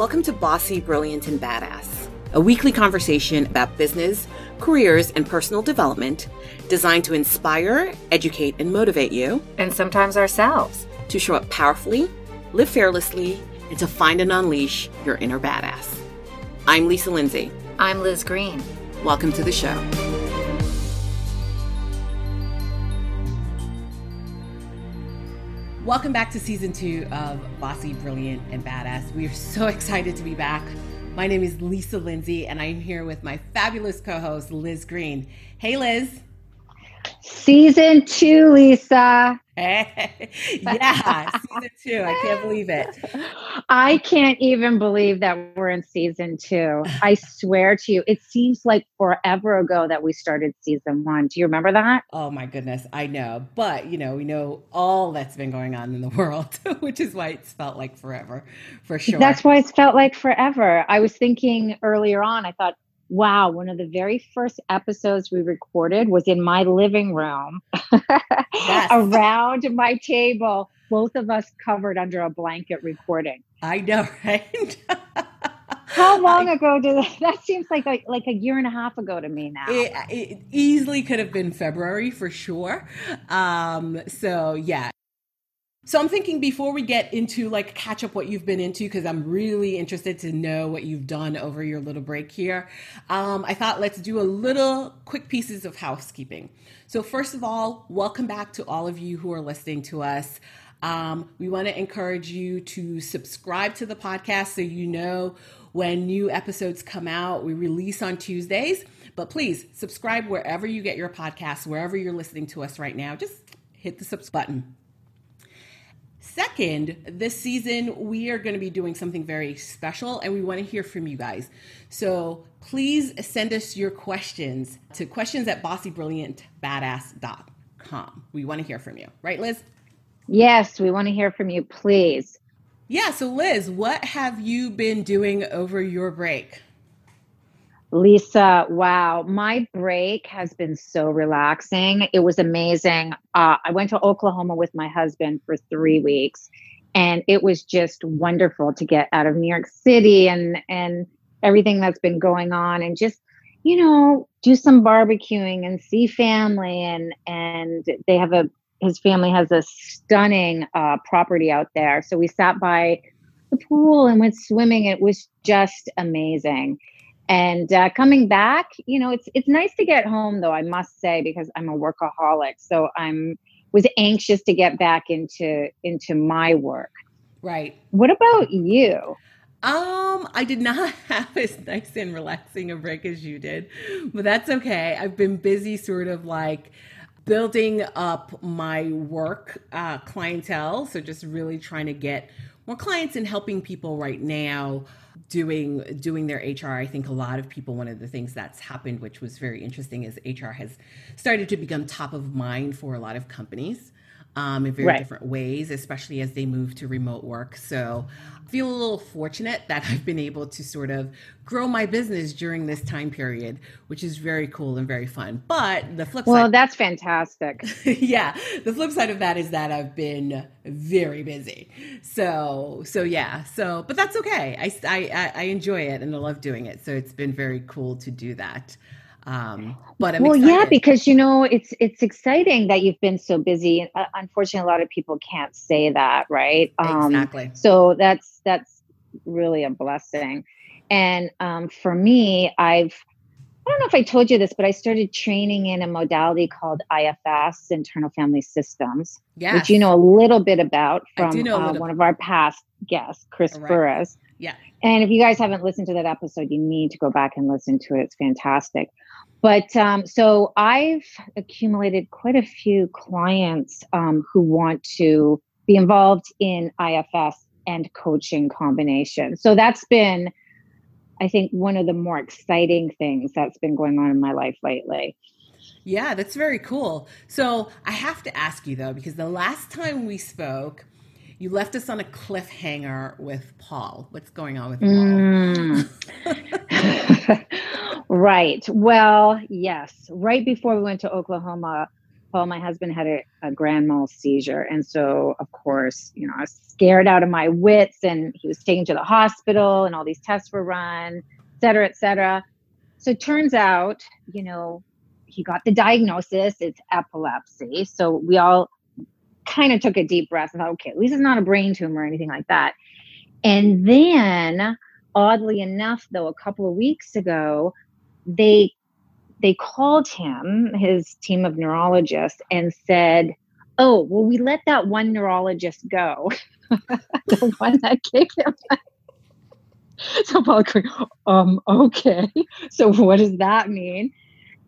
Welcome to Bossy, Brilliant, and Badass, a weekly conversation about business, careers, and personal development designed to inspire, educate, and motivate you, and sometimes ourselves, to show up powerfully, live fearlessly, and to find and unleash your inner badass. I'm Lisa Lindsay. I'm Liz Green. Welcome to the show. Welcome back to season two of Bossy, Brilliant, and Badass. We are so excited to be back. My name is Lisa Lindsay, and I'm here with my fabulous co host, Liz Green. Hey, Liz. Season two, Lisa. yeah, season two. I can't believe it. I can't even believe that we're in season two. I swear to you, it seems like forever ago that we started season one. Do you remember that? Oh my goodness, I know. But, you know, we know all that's been going on in the world, which is why it's felt like forever, for sure. That's why it's felt like forever. I was thinking earlier on, I thought, wow, one of the very first episodes we recorded was in my living room yes. around my table, both of us covered under a blanket recording. I know, right? How long I, ago did that, that seems like a, like a year and a half ago to me now? It, it easily could have been February for sure. Um, so yeah, so I'm thinking before we get into like catch up what you've been into, because I'm really interested to know what you've done over your little break here. Um, I thought let's do a little quick pieces of housekeeping. So first of all, welcome back to all of you who are listening to us. Um, we want to encourage you to subscribe to the podcast so you know when new episodes come out. We release on Tuesdays, but please subscribe wherever you get your podcasts, wherever you're listening to us right now. Just hit the subscribe button. Second, this season we are going to be doing something very special and we want to hear from you guys. So please send us your questions to questions at bossybrilliantbadass.com. We want to hear from you, right, Liz? Yes, we want to hear from you, please. Yeah, so Liz, what have you been doing over your break? Lisa, wow, my break has been so relaxing. It was amazing. Uh, I went to Oklahoma with my husband for three weeks, and it was just wonderful to get out of New York City and and everything that's been going on, and just you know do some barbecuing and see family. And and they have a his family has a stunning uh, property out there, so we sat by the pool and went swimming. It was just amazing. And uh, coming back, you know, it's it's nice to get home though. I must say because I'm a workaholic, so I'm was anxious to get back into into my work. Right. What about you? Um, I did not have as nice and relaxing a break as you did, but that's okay. I've been busy, sort of like building up my work uh, clientele. So just really trying to get more clients and helping people right now doing doing their HR. I think a lot of people one of the things that's happened which was very interesting is HR has started to become top of mind for a lot of companies um, in very right. different ways, especially as they move to remote work. So I feel a little fortunate that I've been able to sort of grow my business during this time period, which is very cool and very fun. But the flip well, side. Well, that's fantastic. yeah. The flip side of that is that I've been very busy. So, so yeah. So, but that's okay. I, I, I enjoy it and I love doing it. So it's been very cool to do that. Um, but I'm well, excited. yeah, because you know it's it's exciting that you've been so busy. Uh, unfortunately, a lot of people can't say that, right? Um, exactly. So that's that's really a blessing. And um, for me, I've I don't know if I told you this, but I started training in a modality called IFS, Internal Family Systems, yes. which you know a little bit about from uh, one of our past guests, Chris right. Burris. Yeah. And if you guys haven't listened to that episode, you need to go back and listen to it. It's fantastic. But um, so I've accumulated quite a few clients um, who want to be involved in IFS and coaching combination. So that's been, I think, one of the more exciting things that's been going on in my life lately. Yeah, that's very cool. So I have to ask you though, because the last time we spoke, you left us on a cliffhanger with Paul. What's going on with Paul? Mm. right. Well, yes. Right before we went to Oklahoma, Paul, my husband, had a, a grand mal seizure. And so, of course, you know, I was scared out of my wits and he was taken to the hospital and all these tests were run, et cetera, et cetera. So it turns out, you know, he got the diagnosis, it's epilepsy. So we all kind of took a deep breath and thought, okay, at least it's not a brain tumor or anything like that. And then, oddly enough, though, a couple of weeks ago, they they called him, his team of neurologists, and said, "Oh, well, we let that one neurologist go, the one that gave him." so Paul, um, okay. So what does that mean?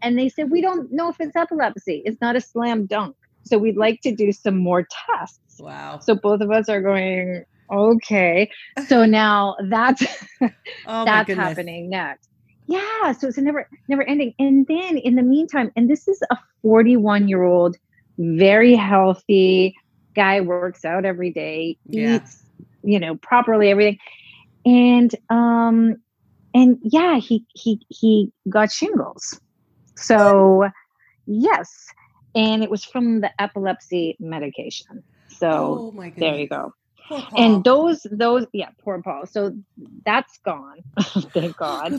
And they said, we don't know if it's epilepsy. It's not a slam dunk. So we'd like to do some more tests. Wow. So both of us are going, okay. So now that's Oh that's happening next. Yeah, so it's a never never ending. And then in the meantime, and this is a 41 year old, very healthy guy, works out every day, Yeah. eats, you know, properly, everything. And um, and yeah, he he he got shingles. So yes, and it was from the epilepsy medication. So Oh there you go. And those those yeah poor paul. So that's gone. Thank god.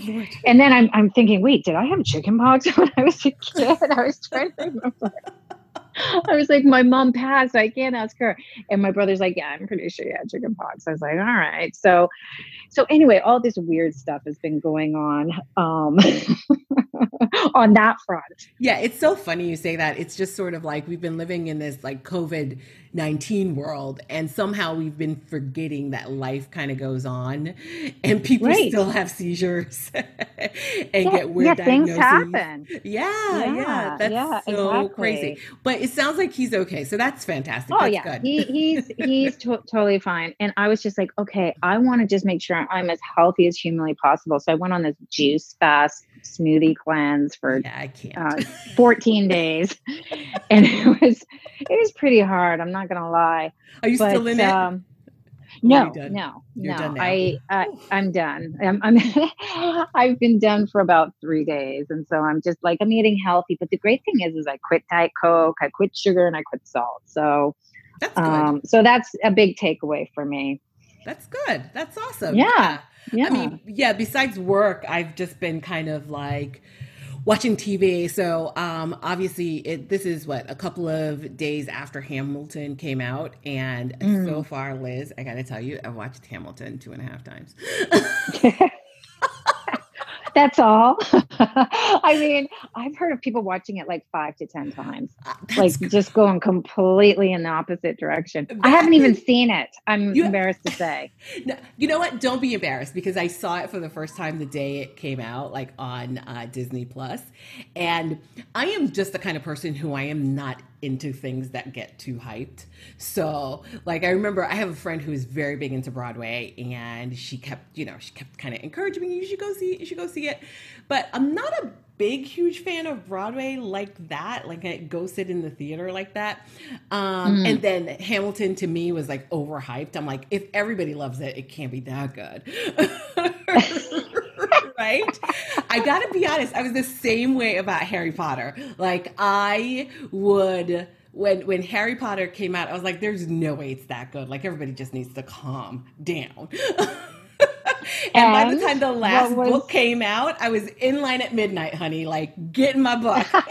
And then I'm, I'm thinking wait did i have chickenpox when i was a kid? I was trying to remember i was like my mom passed. I can't ask her. And my brother's like yeah i'm pretty sure you had chickenpox i was like all right. So so anyway all this weird stuff has been going on um on that front. Yeah, it's so funny you say that. It's just sort of like we've been living in this like COVID 19 world, and somehow we've been forgetting that life kind of goes on and people Right. still have seizures and yeah, get weird yeah things happen Yeah, yeah, Yeah, that's yeah, so exactly. crazy. But it sounds like he's okay, so that's fantastic. Oh that's yeah, good. he, he's he's to- totally fine. And I was just like, okay, I want to just make sure I'm as healthy as humanly possible. So I went on this juice fast smoothie cleanse for yeah, I can't. uh, 14 days, and it was it was pretty hard. I'm not gonna lie. Are you but, still in it? Um, are no, you no, You're no. done. I, I I'm done. I'm, I'm I've been done for about three days, and so I'm just like I'm eating healthy. But the great thing is, is I quit diet coke, I quit sugar, and I quit salt. So that's um, so that's a big takeaway for me. that's good. That's awesome. Yeah. Yeah. I mean, yeah, besides work, I've just been kind of like watching TV. So, um, obviously, it, this is what a couple of days after Hamilton came out. And Mm. so far, Liz, I got to tell you, I've watched Hamilton two and a half times. that's all. I mean, I've heard of people watching it like five to ten times, Uh, like just going completely in the opposite direction. I haven't even seen it. I'm You- embarrassed to say. No, you know what? Don't be embarrassed because I saw it for the first time the day it came out, like on uh, Disney Plus. Plus, and I am just the kind of person who I am not into things that get too hyped. So, like, I remember I have a friend who is very big into Broadway, and she kept, you know, she kept kind of encouraging me, "You should go see it. You should go see it." But I'm not a big huge fan of Broadway like that. Like I go sit in the theater like that. Um, And then Hamilton to me was like overhyped. I'm like, if everybody loves it, it can't be that good. right? I gotta be honest, I was the same way about Harry Potter. Like I would when when Harry Potter came out, I was like, there's no way it's that good. Like everybody just needs to calm down. And, by the time the last was- book came out, I was in line at midnight, honey, like getting my book.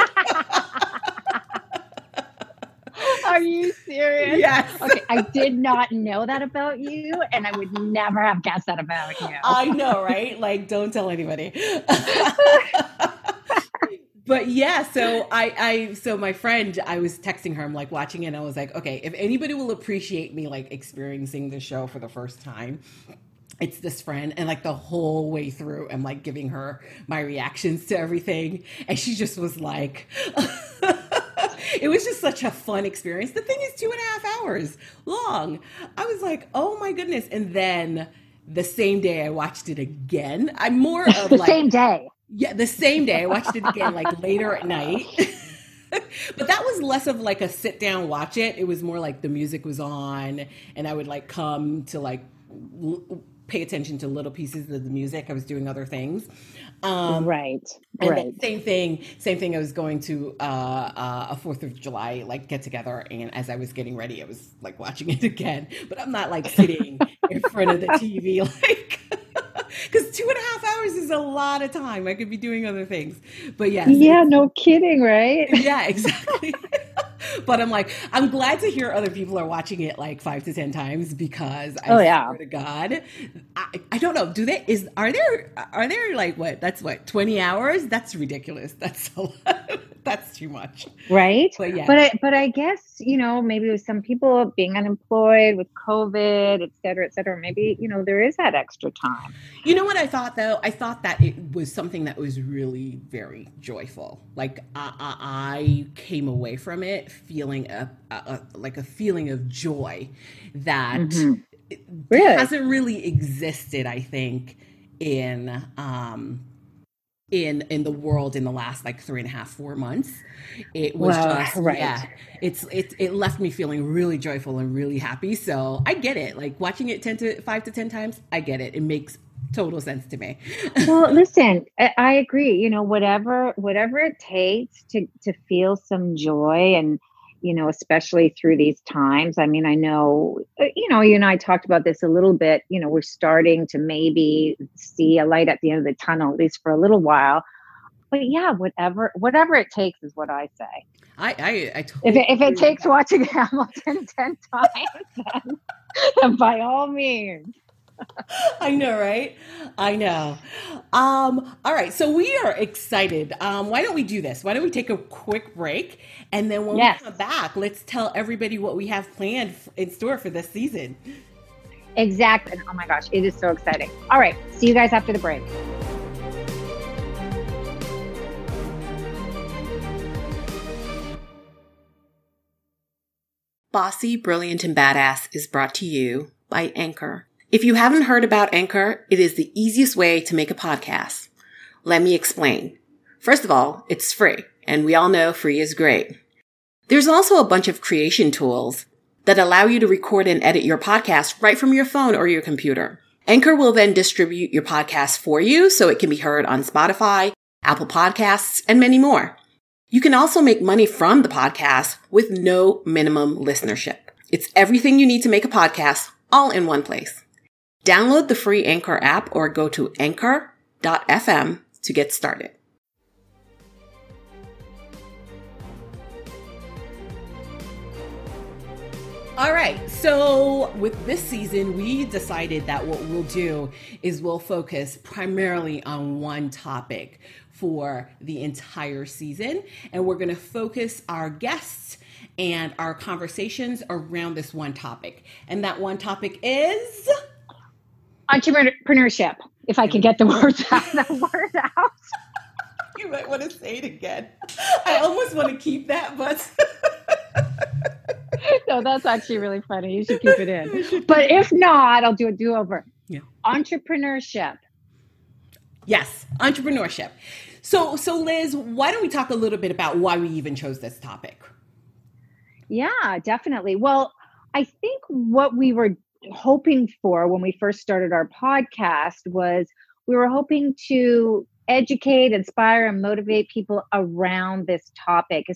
Are you serious? yes. Okay, I did not know that about you, and I would never have guessed that about you. I know, right? Like, don't tell anybody. but yeah, so I, I, so my friend, I was texting her. I'm like watching it. and I was like, okay, if anybody will appreciate me like experiencing the show for the first time, it's this friend. And like the whole way through, I'm like giving her my reactions to everything, and she just was like. it was just such a fun experience. The thing is two and a half hours long. I was like, oh my goodness. And then the same day I watched it again. I'm more of the like same day. yeah, the same day I watched it again, like later at night. but that was less of like a sit down watch it. It was more like the music was on, and I would like come to like pay attention to little pieces of the music. I was doing other things. Um, right. And right. same thing. Same thing. I was going to uh, uh, a Fourth of July like get together, and as I was getting ready, I was like watching it again. But I'm not like sitting in front of the TV like. Because two and a half hours is a lot of time. I could be doing other things. But yes. Yeah, no kidding, right? Yeah, exactly. but I'm like, I'm glad to hear other people are watching it like five to ten times because I oh, yeah. swear to God, I, I don't know. Do they is are there are there like what? That's what twenty hours? That's ridiculous. That's a lot. That's too much, right? But yeah, but I, but I guess you know maybe with some people being unemployed with COVID, et cetera, et cetera. Maybe you know there is that extra time. You know what I thought though? I thought that it was something that was really very joyful. Like I, I, I came away from it feeling a, a, a, like a feeling of joy that mm-hmm. really? hasn't really existed. I think in um, in in the world in the last like three and a half four months. It was just right. yeah it's it, it left me feeling really joyful and really happy. So i get it. Like watching it 10 to 5 to 10 times i get it. It makes total sense to me. Well listen i agree. You know whatever whatever it takes to to feel some joy and you know, especially through these times. I mean, I know, uh, you know, you and I talked about this a little bit. You know, we're starting to maybe see a light at the end of the tunnel, at least for a little while. But yeah, whatever, whatever it takes is what I say. I, I, I totally if it, if it takes watching Hamilton ten times, then, then by all means. I know, right? I know. Um, all right, so we are excited. Um, why don't we do this? Why don't we take a quick break and then when yes. we come back, let's tell everybody what we have planned in store for this season. Exactly. Oh my gosh, it is so exciting. All right, see you guys after the break. Bossy, Brilliant, and Badass is brought to you by Anchor. If you haven't heard about Anchor, it is the easiest way to make a podcast. Let me explain. First of all, it's free, and we all know free is great. There's also a bunch of creation tools that allow you to record and edit your podcast right from your phone or your computer. Anchor will then distribute your podcast for you so it can be heard on Spotify, Apple Podcasts, and many more. You can also make money from the podcast with no minimum listenership. It's everything you need to make a podcast all in one place. Download the free Anchor app or go to anchor.fm to get started. All right. So, with this season, we decided that what we'll do is we'll focus primarily on one topic for the entire season. And we're going to focus our guests and our conversations around this one topic. And that one topic is entrepreneurship. If I can get the words out, the word out. you might want to say it again. I almost want to keep that, but. no, that's actually really funny. You should keep it in. But if not, I'll do a do over. Yeah. Entrepreneurship. Yes, entrepreneurship. So, so Liz, why don't we talk a little bit about why we even chose this topic? Yeah, definitely. Well, I think what we were hoping for when we first started our podcast was we were hoping to educate, inspire, and motivate people around this topic,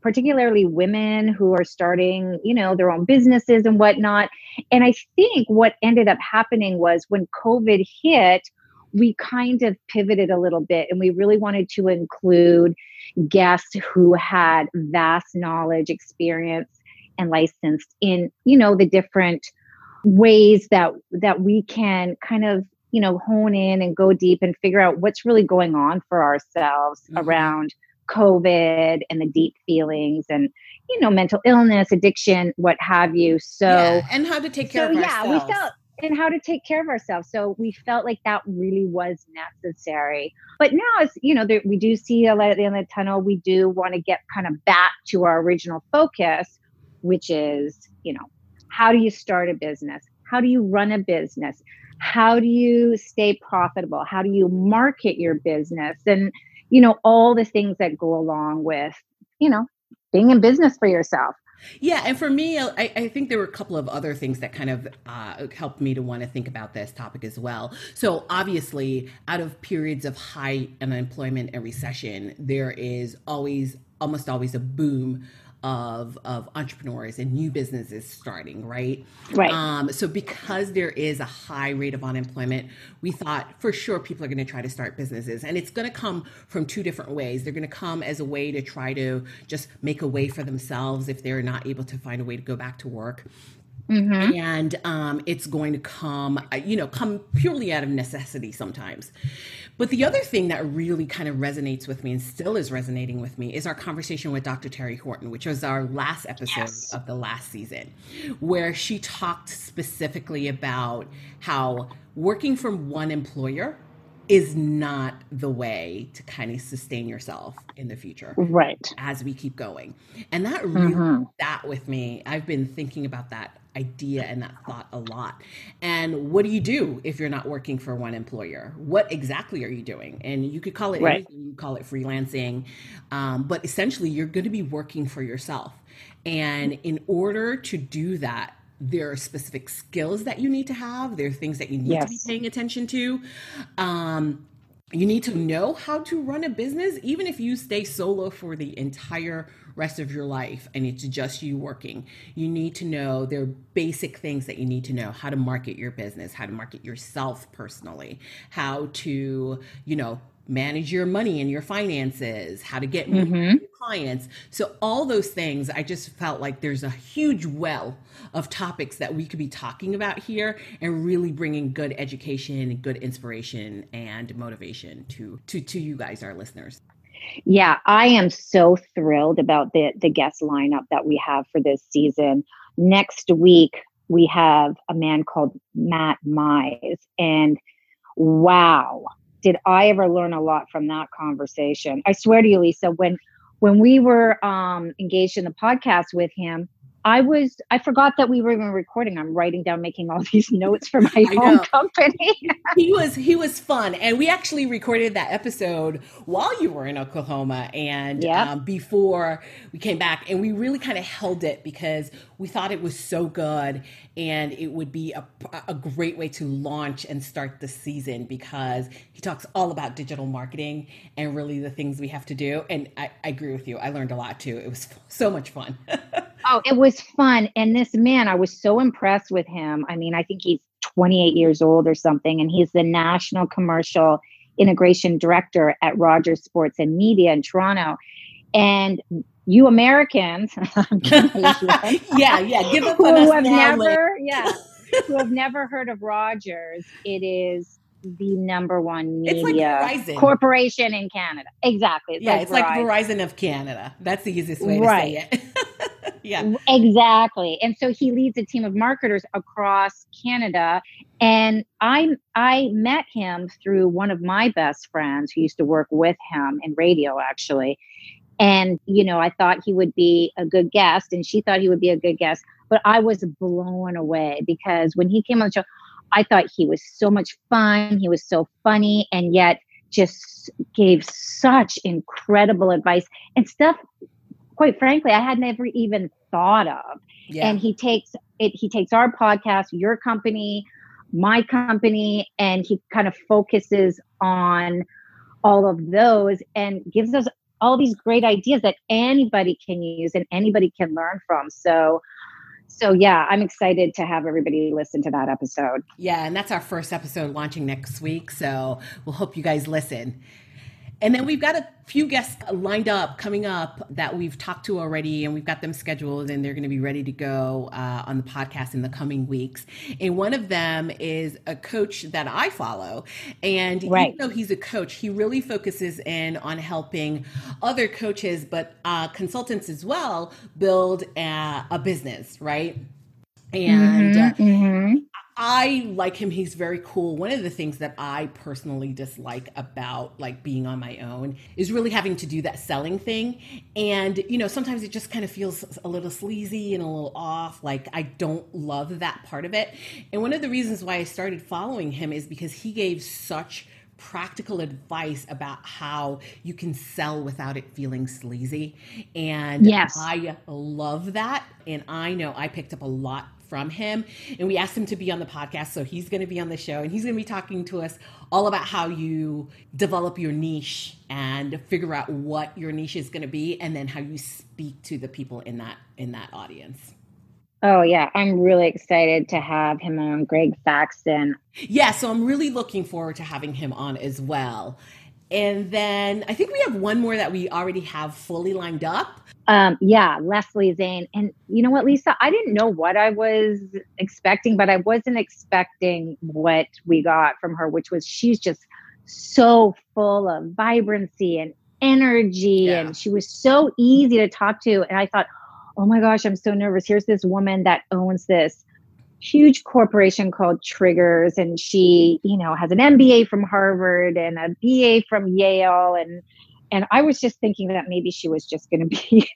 particularly women who are starting, you know, their own businesses and whatnot. And I think what ended up happening was when COVID hit, we kind of pivoted a little bit and we really wanted to include guests who had vast knowledge, experience, and licensed in, you know, the different ways that that we can kind of you know hone in and go deep and figure out what's really going on for ourselves mm-hmm. around COVID and the deep feelings and you know mental illness, addiction, what have you. So yeah, and how to take care so, of yeah, ourselves. we felt and how to take care of ourselves. So we felt like that really was necessary. But now, as you know, there, we do see a light at the end of the tunnel. We do want to get kind of back to our original focus, which is you know how do you start a business? How do you run a business? How do you stay profitable? How do you market your business? And you know all the things that go along with you know being in business for yourself Yeah, and for me, I, I, think there were a couple of other things that kind of uh, helped me to want to think about this topic as well. So, obviously, out of periods of high unemployment and recession, there is always, almost always, a boom of of entrepreneurs and new businesses starting, right? Right. Um, so because there is a high rate of unemployment, we thought for sure people are going to try to start businesses, and it's going to come from two different ways. They're going to come as a way to try to just make a way for themselves if they're not able to find a way to go back to work. Mm-hmm. And um, it's going to come, uh, you know, come purely out of necessity sometimes. But the other thing that really kind of resonates with me and still is resonating with me is our conversation with Dr. Terry Horton, which was our last episode yes. of the last season, where she talked specifically about how working from one employer is not the way to kind of sustain yourself in the future right as we keep going and that really mm-hmm. that with me i've been thinking about that idea and that thought a lot. And what do you do if you're not working for one employer? What exactly are you doing? And you could call it right. anything, you call it freelancing, um, but essentially you're going to be working for yourself. And in order to do that, there are specific skills that you need to have. There are things that you need yes. to be paying attention to. Um, you need to know how to run a business, even if you stay solo for the entire rest of your life and it's just you working. You need to know there are basic things that you need to know how to market your business, how to market yourself personally, how to, you know, manage your money and your finances, how to get mm-hmm. clients. So all those things, I just felt like there's a huge well of topics that we could be talking about here and really bringing good education and good inspiration and motivation to to to you guys our listeners. Yeah, I am so thrilled about the the guest lineup that we have for this season. Next week we have a man called Matt Mize and wow, did I ever learn a lot from that conversation. I swear to you Lisa when when we were um, engaged in the podcast with him, I was I forgot that we were even recording. I'm writing down, making all these notes for my own company. he was he was fun, and we actually recorded that episode while you were in Oklahoma and yep. um, before we came back, and we really kind of held it because we thought it was so good, and it would be a a great way to launch and start the season because he talks all about digital marketing and really the things we have to do. And I, I agree with you. I learned a lot too. It was so much fun. oh, it was fun. And this man, I was so impressed with him. I mean, I think he's 28 years old or something, and he's the national commercial integration director at Rogers Sports and Media in Toronto. And you Americans, yeah, yeah, give up who have never, yeah, who have never heard of Rogers, it is the number one media like corporation in Canada. Exactly. It's yeah, like it's Verizon. like Verizon of Canada. That's the easiest way right. to say it. yeah. Exactly. And so he leads a team of marketers across Canada. And I I met him through one of my best friends who used to work with him in radio actually. And, you know, I thought he would be a good guest, and she thought he would be a good guest. But I was blown away because when he came on the show, I thought he was so much fun. He was so funny and yet just gave such incredible advice and stuff, quite frankly, I had never even thought of. Yeah. And he takes it, he takes our podcast, your company, my company, and he kind of focuses on all of those and gives us all these great ideas that anybody can use and anybody can learn from. So so yeah, I'm excited to have everybody listen to that episode. Yeah, and that's our first episode launching next week. So we'll hope you guys listen. And then we've got a few guests lined up coming up that we've talked to already, and we've got them scheduled, and they're going to be ready to go uh, on the podcast in the coming weeks. And one of them is a coach that I follow. And right. even though he's a coach, he really focuses in on helping other coaches, but uh, consultants as well, build a, a business, right? And mm-hmm, mm-hmm. I like him. He's very cool. One of the things that I personally dislike about like being on my own is really having to do that selling thing. And, you know, sometimes it just kind of feels a little sleazy and a little off. Like I don't love that part of it. And one of the reasons why I started following him is because he gave such practical advice about how you can sell without it feeling sleazy. And yes. I love that. And I know I picked up a lot from him. And we asked him to be on the podcast. So he's going to be on the show and he's going to be talking to us all about how you develop your niche and figure out what your niche is going to be and then how you speak to the people in that in that audience. Oh yeah, I'm really excited to have him on Greg Faxon. Yeah, so I'm really looking forward to having him on as well. And then I think we have one more that we already have fully lined up. Um, yeah, Leslie Zane. And you know what, Lisa? I didn't know what I was expecting, but I wasn't expecting what we got from her, which was she's just so full of vibrancy and energy. Yeah. And she was so easy to talk to. And I thought, oh my gosh, I'm so nervous. Here's this woman that owns this huge corporation called Triggers, and she, you know, has an MBA from Harvard and a BA from Yale, and and I was just thinking that maybe she was just going to be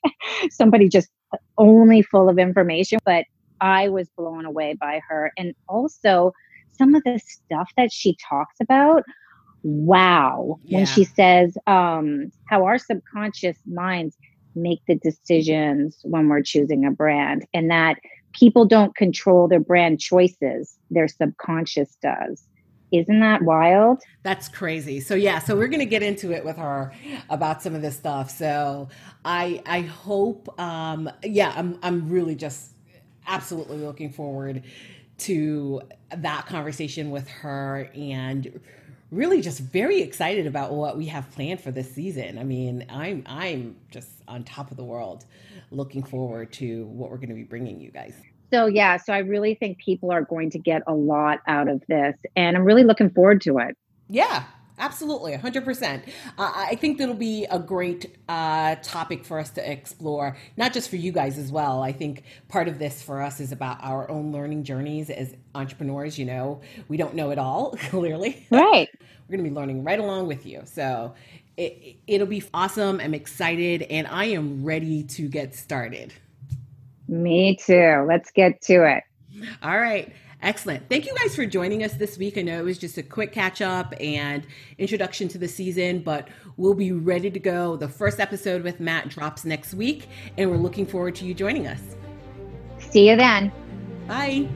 somebody just only full of information, but I was blown away by her, and also some of the stuff that she talks about. Wow, yeah. when she says um, how our subconscious minds make the decisions when we're choosing a brand and that people don't control their brand choices their subconscious does. Isn't that wild? That's crazy. So yeah so we're going to get into it with her about some of this stuff. So i i hope um yeah i'm i'm really just absolutely looking forward to that conversation with her and really just very excited about what we have planned for this season. I mean, I'm I'm just on top of the world, looking forward to what we're going to be bringing you guys. So yeah, so I really think people are going to get a lot out of this, and I'm really looking forward to it. Yeah, Absolutely, 100%. Uh, I think that'll be a great uh, topic for us to explore, not just for you guys as well. I think part of this for us is about our own learning journeys as entrepreneurs. You know, we don't know it all, clearly. Right. We're going to be learning right along with you. So it, it'll be awesome. I'm excited and I am ready to get started. Me too. Let's get to it. All right. Excellent. Thank you guys for joining us this week. I know it was just a quick catch up and introduction to the season, but we'll be ready to go. The first episode with Matt drops next week, and we're looking forward to you joining us. See you then. Bye.